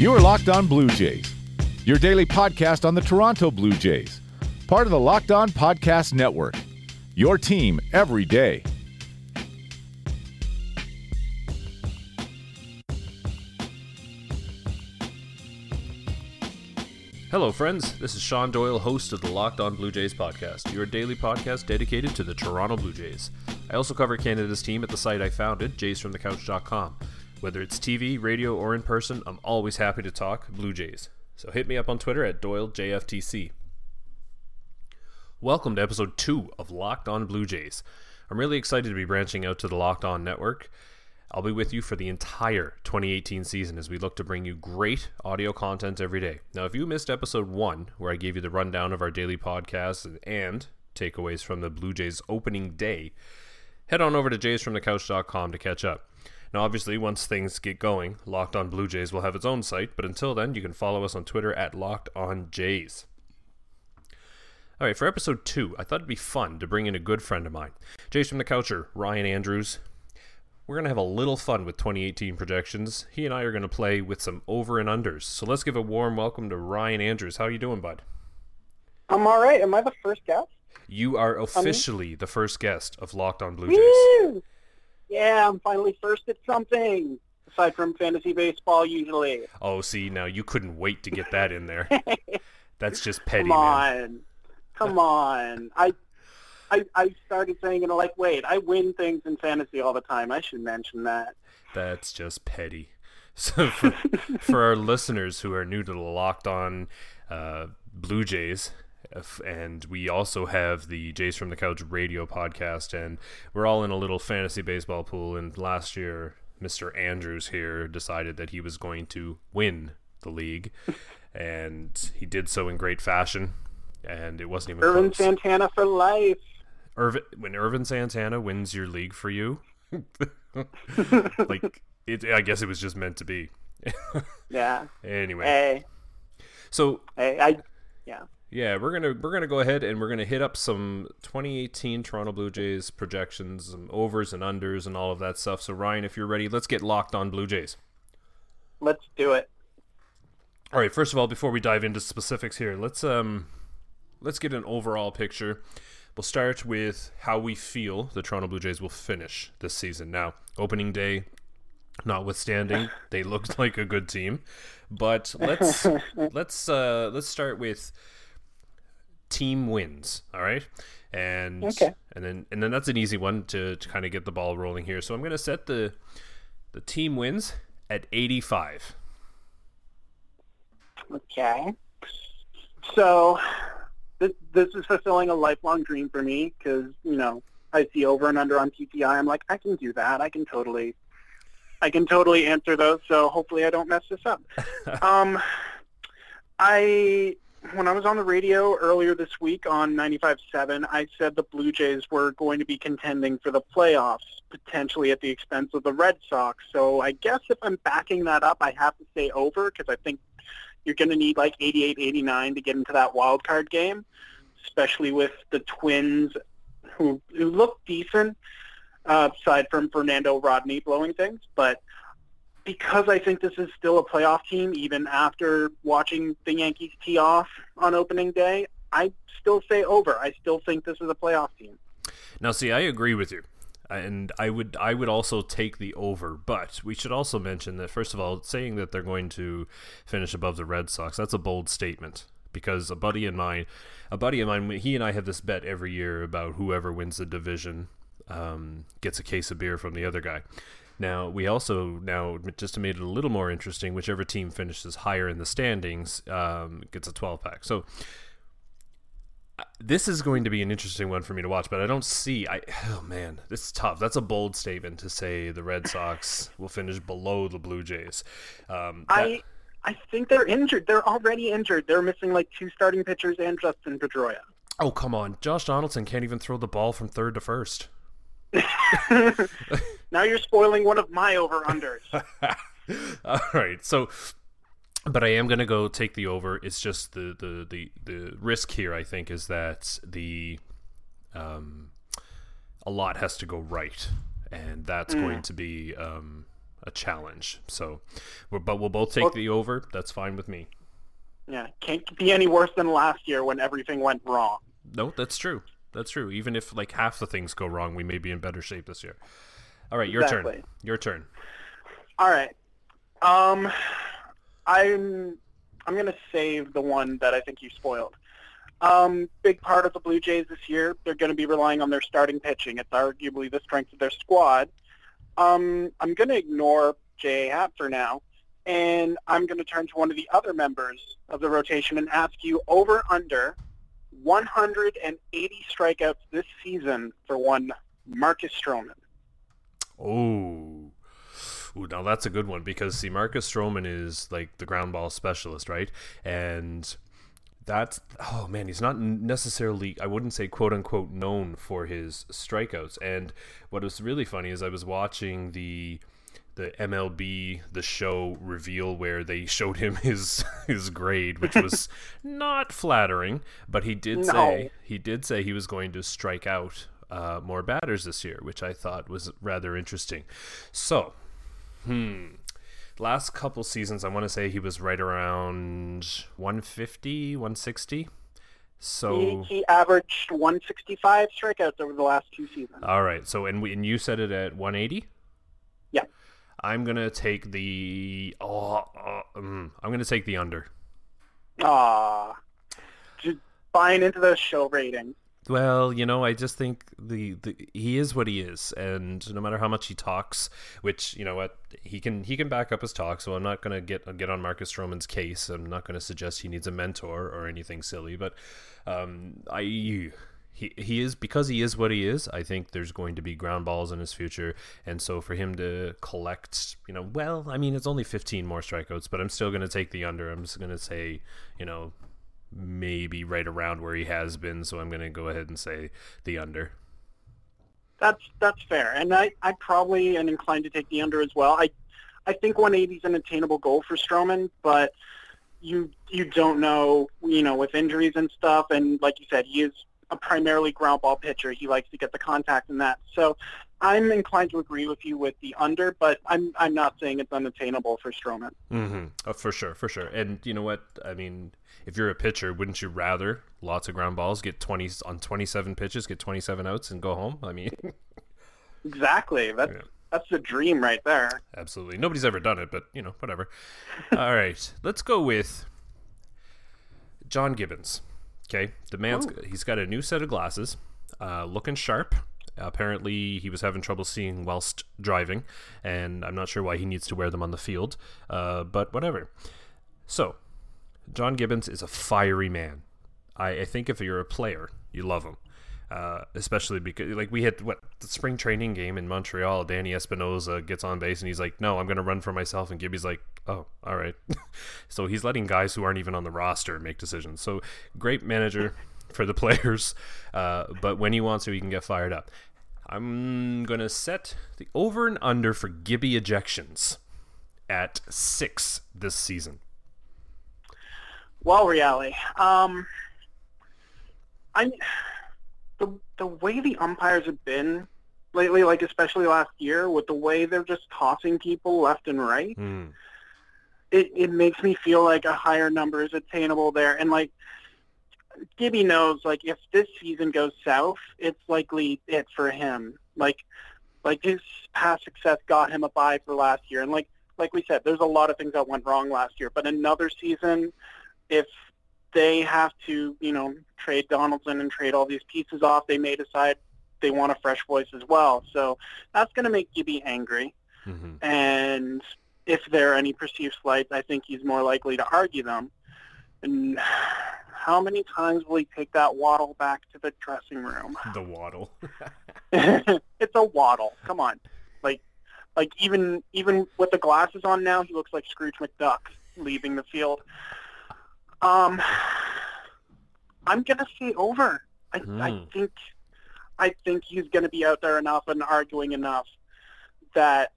You are Locked On Blue Jays, your daily podcast on the Toronto Blue Jays, part of the Locked On Podcast Network. Your team every day. Hello, friends. This is Sean Doyle, host of the Locked On Blue Jays podcast, your daily podcast dedicated to the Toronto Blue Jays. I also cover Canada's team at the site I founded, jaysfromthecouch.com. Whether it's TV, radio, or in person, I'm always happy to talk Blue Jays. So hit me up on Twitter at DoyleJFTC. Welcome to episode 2 of Locked On Blue Jays. I'm really excited to be branching out to the Locked On network. I'll be with you for the entire 2018 season as we look to bring you great audio content every day. Now, if you missed episode 1, where I gave you the rundown of our daily podcast and takeaways from the Blue Jays opening day, head on over to jaysfromthecouch.com to catch up. Now, obviously, once things get going, Locked On Blue Jays will have its own site, but until then, you can follow us on Twitter at Locked On Jays. All right, for episode two, I thought it'd be fun to bring in a good friend of mine, Jays from the Coucher, Ryan Andrews. We're going to have a little fun with 2018 projections. He and I are going to play with some over and unders. So let's give a warm welcome to Ryan Andrews. How are you doing, bud? I'm all right. Am I the first guest? You are officially the first guest of Locked On Blue Jays. Woo! Yeah, I'm finally first at something. Aside from fantasy baseball, usually. Oh, see, now you couldn't wait to get that in there. That's just petty, Come man. on. Come on. I, I I started saying, you know, like, wait, I win things in fantasy all the time. I should mention that. That's just petty. So for, for our listeners who are new to the Locked On uh, Blue Jays, and we also have the Jays from the Couch radio podcast, and we're all in a little fantasy baseball pool. And last year, Mr. Andrews here decided that he was going to win the league, and he did so in great fashion. And it wasn't even Ervin close. Santana for life. Ervin, when Ervin Santana wins your league for you, like it, I guess it was just meant to be. Yeah. anyway, Hey, so hey, I, yeah. Yeah, we're gonna we're gonna go ahead and we're gonna hit up some 2018 Toronto Blue Jays projections, some overs and unders, and all of that stuff. So Ryan, if you're ready, let's get locked on Blue Jays. Let's do it. All right, first of all, before we dive into specifics here, let's um let's get an overall picture. We'll start with how we feel the Toronto Blue Jays will finish this season. Now, opening day notwithstanding, they looked like a good team, but let's let's uh let's start with team wins, all right? And Okay. and then and then that's an easy one to, to kind of get the ball rolling here. So I'm going to set the the team wins at 85. Okay. So this this is fulfilling a lifelong dream for me because you know I see over and under on PTI. I'm like I can do that. I can totally, I can totally answer those. So hopefully I don't mess this up. um, I when I was on the radio earlier this week on 95.7, I said the Blue Jays were going to be contending for the playoffs, potentially at the expense of the Red Sox. So I guess if I'm backing that up, I have to say over because I think you're going to need like 88, 89 to get into that wild card game, especially with the Twins, who who look decent, uh, aside from Fernando Rodney blowing things. But because I think this is still a playoff team, even after watching the Yankees tee off on opening day, I still say over. I still think this is a playoff team. Now, see, I agree with you, and I would I would also take the over. But we should also mention that first of all, saying that they're going to finish above the Red Sox that's a bold statement because a buddy of mine, a buddy of mine, he and I have this bet every year about whoever wins the division um, gets a case of beer from the other guy. Now we also now just to make it a little more interesting, whichever team finishes higher in the standings um, gets a 12 pack. So this is going to be an interesting one for me to watch, but I don't see. I oh man, this is tough. That's a bold statement to say the Red Sox will finish below the Blue Jays. Um, that- I I think they're injured. They're already injured. They're missing like two starting pitchers and Dustin Pedroia. oh come on, Josh Donaldson can't even throw the ball from third to first. now you're spoiling one of my over unders. All right, so. But I am gonna go take the over. It's just the the the, the risk here. I think is that the um, a lot has to go right, and that's going to be um, a challenge. So, but we'll both take well, the over. That's fine with me. Yeah, can't be any worse than last year when everything went wrong. No, that's true. That's true. Even if like half the things go wrong, we may be in better shape this year. All right, your exactly. turn. Your turn. All right. Um, I'm I'm gonna save the one that I think you spoiled. Um, big part of the Blue Jays this year, they're going to be relying on their starting pitching. It's arguably the strength of their squad. Um, I'm going to ignore J.A. Happ for now, and I'm going to turn to one of the other members of the rotation and ask you over under 180 strikeouts this season for one Marcus Stroman. Oh. Ooh, now that's a good one because see, Marcus Stroman is like the ground ball specialist, right? And that's oh man, he's not necessarily I wouldn't say quote unquote known for his strikeouts. And what was really funny is I was watching the the MLB the show reveal where they showed him his his grade, which was not flattering. But he did no. say he did say he was going to strike out uh, more batters this year, which I thought was rather interesting. So, hmm, last couple seasons, I want to say he was right around 150, 160. So he, he, averaged 165 strikeouts over the last two seasons. All right. So and we, and you said it at 180. Yeah. I'm gonna take the oh, uh, um, I'm gonna take the under. Ah, just buying into those show ratings. Well, you know, I just think the, the he is what he is, and no matter how much he talks, which you know what he can he can back up his talk. So I'm not gonna get get on Marcus Stroman's case. I'm not gonna suggest he needs a mentor or anything silly, but um, I he he is because he is what he is. I think there's going to be ground balls in his future, and so for him to collect, you know, well, I mean, it's only 15 more strikeouts, but I'm still to take the under. I'm just to say, you know, maybe right around where he has been. So I'm going to go ahead and say the under. That's that's fair, and I, I probably am inclined to take the under as well. I I think 180 is an attainable goal for Stroman, but you you don't know, you know, with injuries and stuff, and like you said, he is a primarily ground ball pitcher. He likes to get the contact in that. So I'm inclined to agree with you with the under, but I'm I'm not saying it's unattainable for Stroman. Mm-hmm. Oh, for sure, for sure. And you know what? I mean, if you're a pitcher, wouldn't you rather lots of ground balls, get 20 on 27 pitches, get 27 outs, and go home? I mean, exactly. That's yeah. that's the dream right there. Absolutely. Nobody's ever done it, but you know, whatever. All right, let's go with John Gibbons. Okay, the man's Ooh. he's got a new set of glasses, uh, looking sharp. Apparently, he was having trouble seeing whilst driving, and I'm not sure why he needs to wear them on the field, uh, but whatever. So, John Gibbons is a fiery man. I, I think if you're a player, you love him. Uh, especially because like we had what the spring training game in Montreal, Danny Espinosa gets on base and he's like, "No, I'm going to run for myself," and Gibby's like, "Oh, all right." so he's letting guys who aren't even on the roster make decisions. So great manager for the players, uh, but when he wants to, he can get fired up. I'm going to set the over and under for Gibby ejections at six this season. Well, reality. Um, I the the way the umpires have been lately, like especially last year, with the way they're just tossing people left and right, mm. it it makes me feel like a higher number is attainable there. And like Gibby knows, like if this season goes south, it's likely it for him. Like like his past success got him a bye for last year, and like like we said, there's a lot of things that went wrong last year. But another season if they have to, you know, trade Donaldson and trade all these pieces off, they may decide they want a fresh voice as well. So that's going to make Gibby angry. Mm-hmm. And if there are any perceived slights, I think he's more likely to argue them. And how many times will he take that waddle back to the dressing room? The waddle. it's a waddle. Come on. Like like even even with the glasses on now, he looks like Scrooge McDuck leaving the field. Um, I'm gonna say over. I, mm. I hmm. think I think he's going to be out there enough and arguing enough that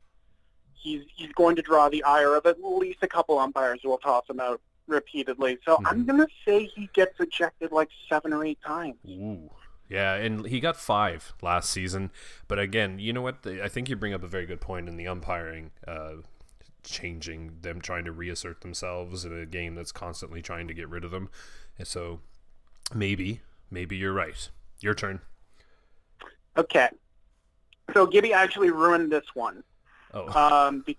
he's he's going to draw the ire of at least a couple umpires who will toss him out repeatedly. So mm. I'm going to say he gets ejected like seven or eight times. Ooh, Yeah, and he got five last season. But again, you know what? I think you bring up a very good point in the umpiring, uh, changing them, trying to reassert themselves in a game that's constantly trying to get rid of them. And so maybe, maybe you're right. Your turn. Okay. So Gibby actually ruined this one. Oh. Um, be-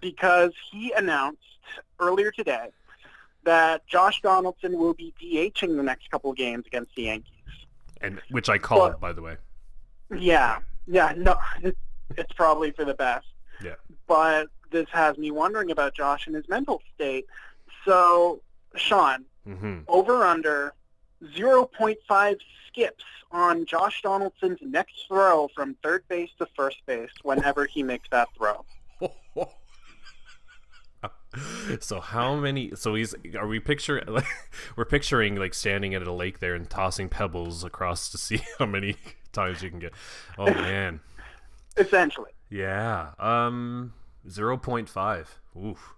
because he announced earlier today that Josh Donaldson will be DHing the next couple of games against the Yankees. And which I called, But- by the way. Yeah, yeah, no, it's, it's probably for the best. Yeah. But this has me wondering about Josh and his mental state. So, Sean, Mm-hmm. over under 0.5 skips on Josh Donaldson's next throw from third base to first base whenever he makes that throw. so how many so he's are we picture like we're picturing like standing at a lake there and tossing pebbles across to see how many times you can get oh man Essentially. yeah um 0.5 oof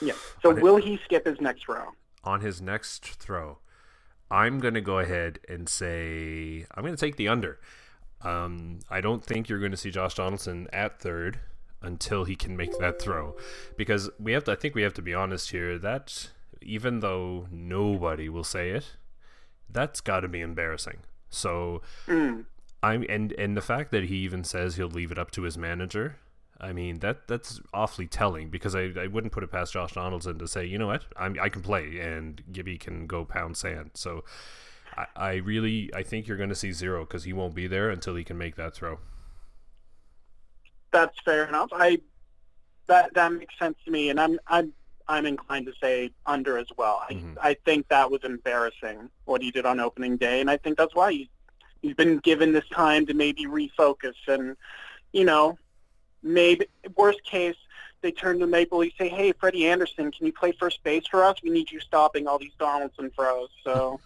Yeah. So On will he skip his next throw? on his next throw i'm gonna go ahead and say i'm gonna take the under um i don't think you're gonna see josh donaldson at third until he can make that throw. Because we have to i think we have to be honest here that even though nobody will say it that's got to be embarrassing. So Mm. i'm and and the fact that he even says he'll leave it up to his manager I mean that that's awfully telling because I, I wouldn't put it past Josh Donaldson to say you know what? I'm, I can play and Gibby can go pound sand. So I, I really I think you're going to see zero because he won't be there until he can make that throw That's fair enough. I that that makes sense to me, and I'm I'm I'm inclined to say under as well. I Mhm. I think that was embarrassing what he did on opening day, and I think that's why he's he's been given this time to maybe refocus and you know maybe worst case they turn to Maple Leaf say, hey Freddie Andersen, can you play first base for us? We need you stopping all these Donaldson throws. So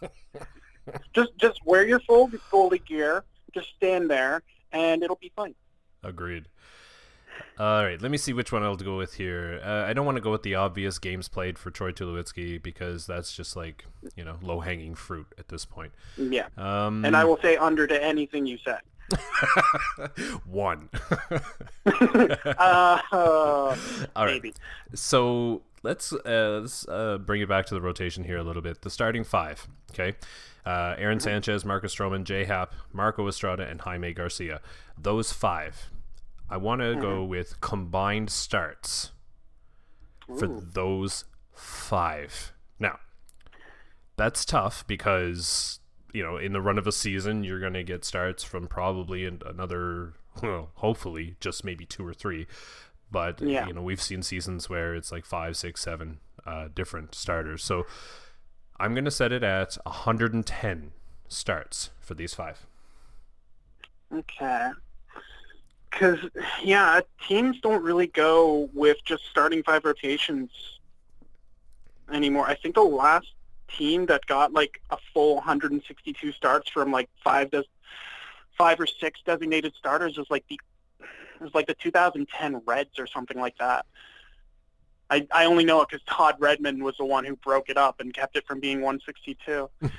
just just wear your full goalie gear, just stand there, and it'll be fine. Agreed. All right, let me see which one I'll go with here. Uh, I don't want to go with the obvious games played for Troy Tulowitzki because that's just like you know low hanging fruit at this point. Yeah. Um, And I will say under to anything you said. one. Uh, All right. maybe. So let's uh, let's uh, bring it back to the rotation here a little bit. The starting five, okay? Uh, Aaron Sanchez, Marcus Stroman, Jay Happ, Marco Estrada, and Jaime Garcia. Those five. I want to go with combined starts for those five. Now, that's tough because you know in the run of a season you're going to get starts from probably another well hopefully just maybe two or three but Yeah. you know we've seen seasons where it's like five six seven uh, different starters so i'm going to set it at 110 starts for these five Okay. Because, yeah, teams don't really go with just starting five rotations anymore. I think the last team that got, like, a full 162 starts from, like, five des- five or six designated starters is like, the is like the 2010 Reds or something like that. I, I only know it because Todd Redmond was the one who broke it up and kept it from being 162.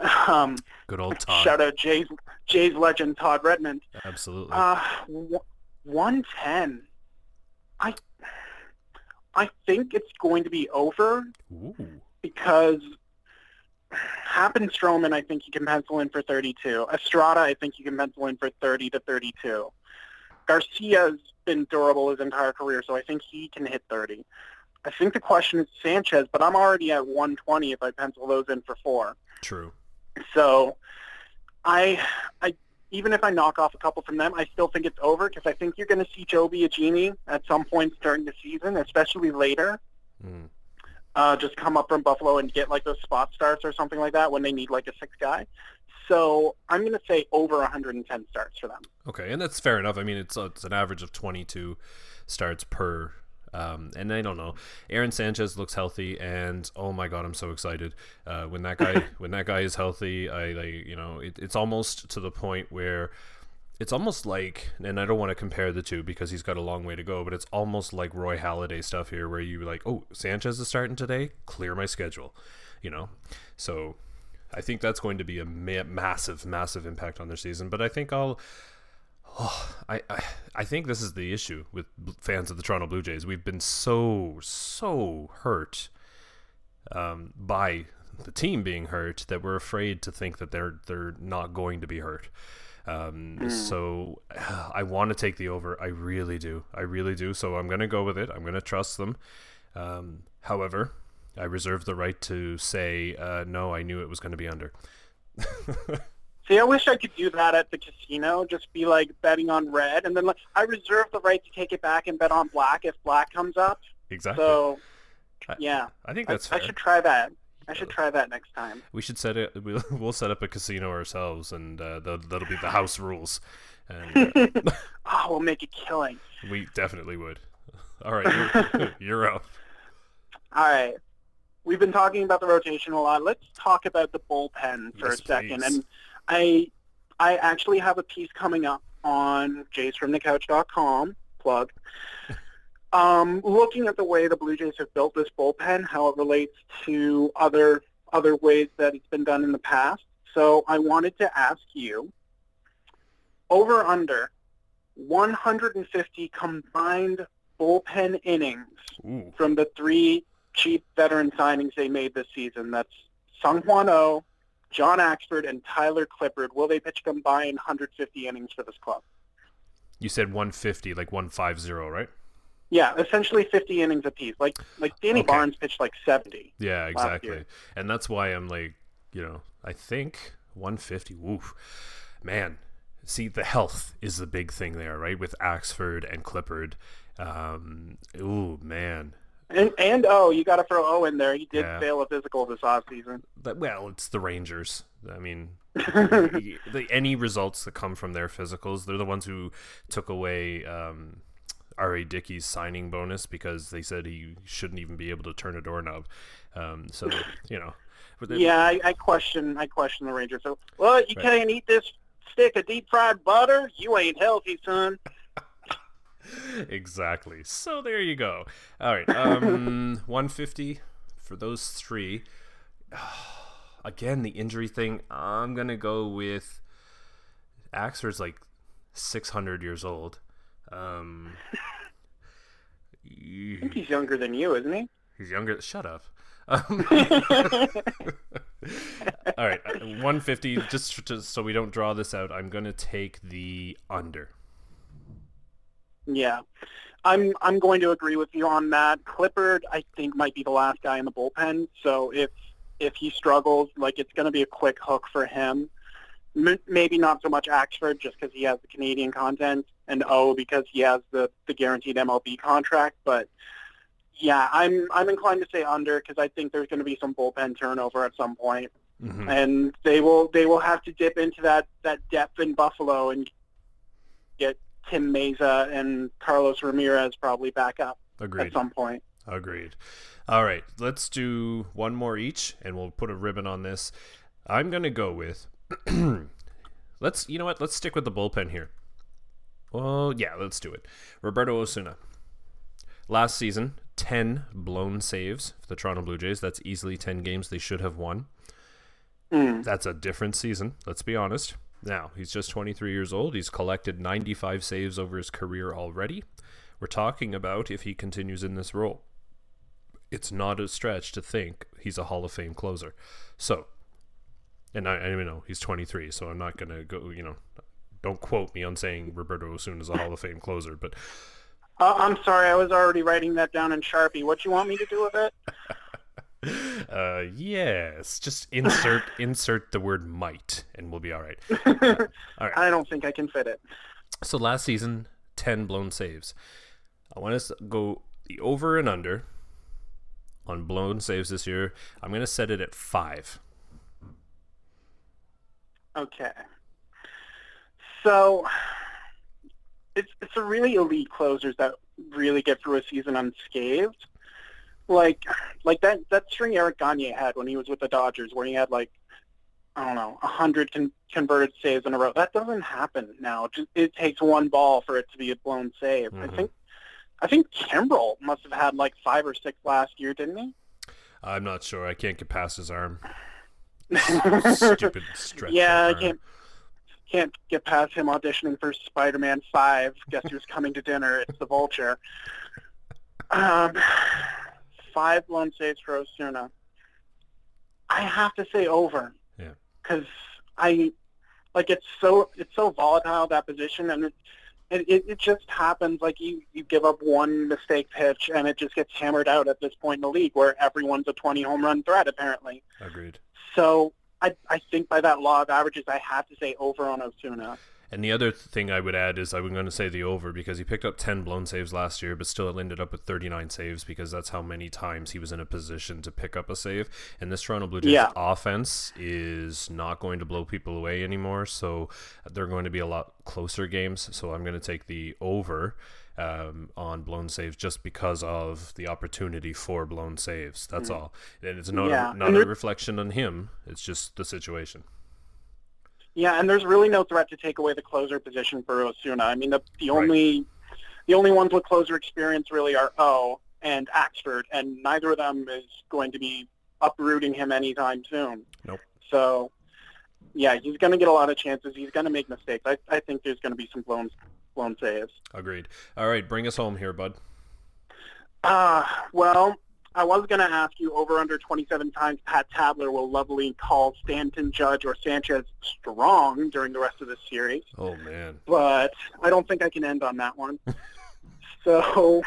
um, good old todd Shout out Jay's Jay's legend Todd Redmond. absolutely Uh, one ten. I I think it's going to be over Ooh. because Happen Stroman, I think you can pencil in for 32. Estrada, I think you can pencil in for 30 to 32. Garcia's been durable his entire career, so I think he can hit 30. I think the question is Sanchez, but I'm already at 120 if I pencil those in for four. true So I, I even if I knock off a couple from them, I still think it's over because I think you're going to see Joe Biagini at some points during the season, especially later, Mm. uh, just come up from Buffalo and get like those spot starts or something like that when they need like a six guy. So I'm going to say over 110 starts for them. Okay, and that's fair enough. I mean, it's it's an average of 22 starts per. Um, and I don't know. Aaron Sanchez looks healthy, and oh my god, I'm so excited uh, when that guy when that guy is healthy. I like you know it, it's almost to the point where it's almost like, and I don't want to compare the two because he's got a long way to go, but it's almost like Roy Halladay stuff here, where you like, oh, Sanchez is starting today, clear my schedule, you know. So I think that's going to be a ma- massive, massive impact on their season. But I think I'll. Oh, I, I I think this is the issue with fans of the Toronto Blue Jays. We've been so so hurt um, by the team being hurt that we're afraid to think that they're they're not going to be hurt. Um, mm. So I want to take the over. I really do. I really do. So I'm going to go with it. I'm going to trust them. Um, however, I reserve the right to say uh, no. I knew it was going to be under. See, I wish I could do that at the casino. Just be like betting on red, and then like I reserve the right to take it back and bet on black if black comes up. Exactly. So, yeah, I, think that's. I, I, should try that. I should try that next time. We should set it. We'll, we'll set up a casino ourselves, and uh, that'll, that'll be the house rules. And, uh, oh, we'll make a killing. We definitely would. All right, you're, you're up. All right. We've been talking about the rotation a lot. Let's talk about the bullpen for yes, a second. Please. And I, I actually have a piece coming up on jaysfromthecouch.com plug um, looking at the way the Blue Jays have built this bullpen, how it relates to other other ways that it's been done in the past. So I wanted to ask you, over under 150 combined bullpen innings Ooh. from the three cheap veteran signings they made this season. That's Seung-Hwan Oh, John Axford, and Tyler Clippard. Will they pitch combined 150 innings for this club? You said 150, like 150, right? Yeah, essentially 50 innings apiece. Like like Danny Okay. Barnes pitched like 70. Yeah, exactly. And that's why I'm like, you know, I think 150. Woof, man. See, the health is the big thing there, right? With Axford and Clippard. Um, ooh, man. And and oh, you got to throw O in there. He did Yeah. fail a physical this offseason. That, well, it's the Rangers. I mean, the, any results that come from their physicals, they're the ones who took away um, R.A. Dickey's signing bonus because they said he shouldn't even be able to turn a doorknob. Um, so, you know. but they- yeah, I, I question I question the Rangers. So, well, you Right. can't eat this stick of deep fried butter. You ain't healthy, son. Exactly. So there you go. All right. Um, 150 for those three. Again, the injury thing. I'm gonna go with Axford's like 600 years old. Um, I think he's younger than you, isn't he? he's younger. Shut up. Um, all right, uh, 150. Just, just so we don't draw this out, I'm gonna take the under. Yeah. I'm I'm going to agree with you on that. Clippard, I think, might be the last guy in the bullpen. So if if he struggles, like it's going to be a quick hook for him. M- maybe not so much Axford, just because he has the Canadian content, and O because he has the the guaranteed MLB contract. But yeah, I'm I'm inclined to say under because I think there's going to be some bullpen turnover at some point, Mhm. and they will they will have to dip into that that depth in Buffalo and get Tim Mayza and Carlos Ramirez probably back up Agreed. at some point. Agreed. All right, let's do one more each, and we'll put a ribbon on this. I'm gonna go with. let's. You know what? Let's stick with the bullpen here. Well, yeah, let's do it. Roberto Osuna. Last season, ten blown saves for the Toronto Blue Jays. That's easily ten games they should have won. Mm. That's a different season. Let's be honest. Now he's just 23 years old. He's collected 95 saves over his career already. We're talking about if he continues in this role it's not a stretch to think he's a Hall of Fame closer. So, and I, I don't even know he's 23, so I'm not going to go, you know, don't quote me on saying Roberto Osuna is a Hall of Fame closer, but Uh, I'm sorry, I was already writing that down in Sharpie. What you want me to do with it? uh, yes, just insert insert the word might, and we'll be all right. all right. I don't think I can fit it. So last season, 10 blown saves. I want us to go the over and under on blown saves this year. I'm going to set it at five. Okay. So it's it's a really elite closers that really get through a season unscathed. Like like that that string Eric Gagne had when he was with the Dodgers, where he had like I don't know a hundred con- converted saves in a row. That doesn't happen now. It, just, it takes one ball for it to be a blown save. I Mhm. think I think Kimbrel must have had like five or six last year, didn't he? I'm not sure. I can't get past his arm. Stupid stretch. yeah, I can't can't get past him auditioning for Spider-Man Five. Guess who's coming to dinner? It's the Vulture. Um, five blown saves for Osuna. I have to say over. Yeah. Because I like it's so it's so volatile that position, and it, it it just happens. Like you you give up one mistake pitch, and it just gets hammered out at this point in the league, where everyone's a 20 home run threat apparently. Agreed. So I I think by that law of averages, I have to say over on Osuna. And the other thing I would add is I'm going to say the over because he picked up 10 blown saves last year, but still ended up with 39 saves because that's how many times he was in a position to pick up a save. And this Toronto Blue Jays Yeah. offense is not going to blow people away anymore, so they're going to be a lot closer games. So I'm going to take the over um, on blown saves just because of the opportunity for blown saves. That's all. And it's not Yeah. a, not a reflection on him. It's just the situation. Yeah, and there's really no threat to take away the closer position for Osuna. I mean, the the Right. only the only ones with closer experience really are O and Axford, and neither of them is going to be uprooting him anytime soon. Nope. So, yeah, he's going to get a lot of chances. He's going to make mistakes. I, I think there's going to be some blown blown saves. Agreed. All right, bring us home here, bud. Uh, well, I was going to ask you over under 27 times Pat Tabler will lovely call Stanton, Judge, or Sanchez strong during the rest of this series. Oh man. but I don't think I can end on that one. so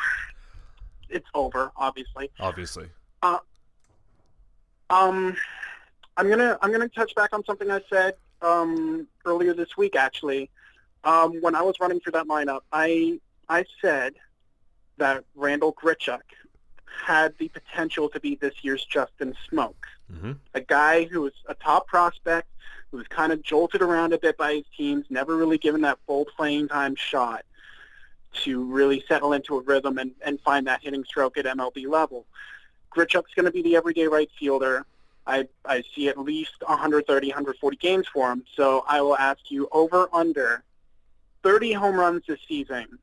it's over, obviously. Obviously. Um, I'm gonna I'm gonna touch back on something I said um, earlier this week. Actually, um, when I was running through that lineup, I I said that Randall Grichuk had the potential to be this year's Justin Smoak. Mm-hmm. a guy who was a top prospect, who was kind of jolted around a bit by his teams, never really given that full playing time shot to really settle into a rhythm and, and find that hitting stroke at MLB level. Grichuk's going to be the everyday right fielder. I, I see at least 130, 140 games for him. So I will ask you over under 30 home runs this season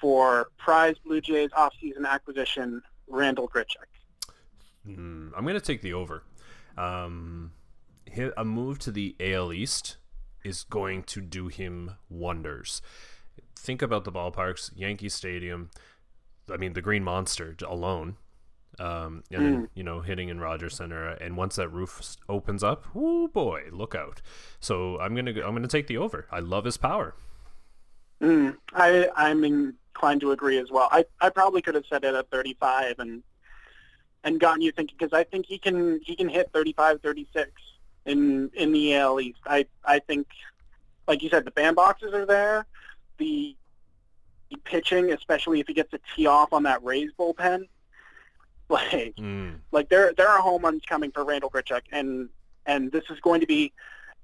for prize Blue Jays offseason acquisition Randall Grichuk. Mm, I'm going to take the over. Um, a move to the AL East is going to do him wonders. Think about the ballparks, Yankee Stadium. I mean, the Green Monster alone, um, and then, you know, hitting in Rogers Center. And once that roof opens up, oh boy, look out! So I'm gonna I'm gonna take the over. I love his power. Mm, I I'm inclined to agree as well. I, I probably could have said it at 35 and and gotten you thinking because I think he can he can hit 35, 36 in in the AL East. I I think like you said the bandboxes are there. The, the pitching, especially if he gets a tee off on that Rays bullpen, like Mm, like there there are home runs coming for Randall Grichuk, and and this is going to be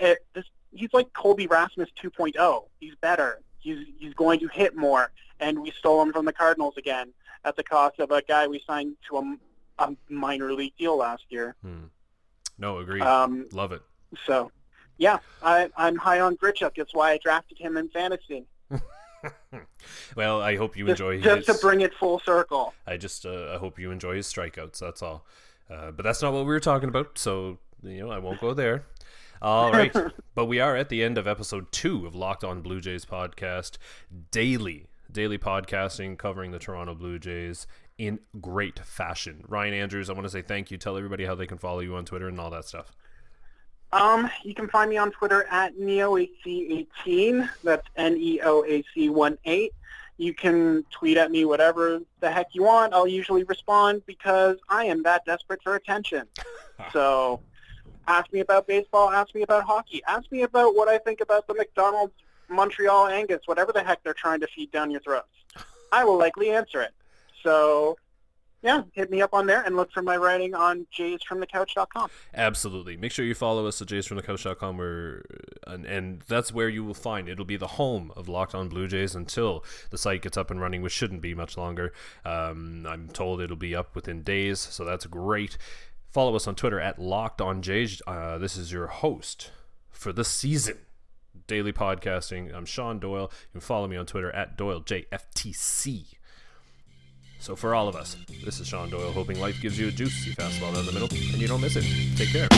it, this. He's like Colby Rasmus 2.0. He's better. He's he's going to hit more, and we stole him from the Cardinals again at the cost of a guy we signed to a, a minor league deal last year. mm. No, agree. Um, love it. so, yeah, I, I'm high on Grichuk. That's why I drafted him in fantasy, Well, I hope you just, enjoy just his. to bring it full circle. I just uh, I hope you enjoy his strikeouts. That's all. Uh, but that's not what we were talking about, so you know I won't go there. All right, but we are at the end of episode two of Locked On Blue Jays podcast, daily daily podcasting covering the Toronto Blue Jays in great fashion. Ryan Andrews, I want to say thank you. Tell everybody how they can follow you on Twitter and all that stuff. Um, you can find me on Twitter at neoac18. That's N-E-O-A-C-1-8. You can tweet at me whatever the heck you want. I'll usually respond because I am that desperate for attention. so ask me about baseball, ask me about hockey, ask me about what I think about the McDonald's Montreal Angus, whatever the heck they're trying to feed down your throats. I will likely answer it. So, yeah, hit me up on there and look for my writing on jaysfromthecouch.com. Absolutely. Make sure you follow us at jaysfromthecouch.com where and, and that's where you will find it'll be the home of Locked On Blue Jays until the site gets up and running, which shouldn't be much longer. Um, I'm told it'll be up within days, so that's great. Follow us on Twitter at Locked On Jays. Uh, this is your host for the season. Daily podcasting. I'm Sean Doyle. You can follow me on Twitter at DoyleJFTC. So for all of us, this is Sean Doyle, hoping life gives you a juicy fastball down the middle, and you don't miss it. Take care.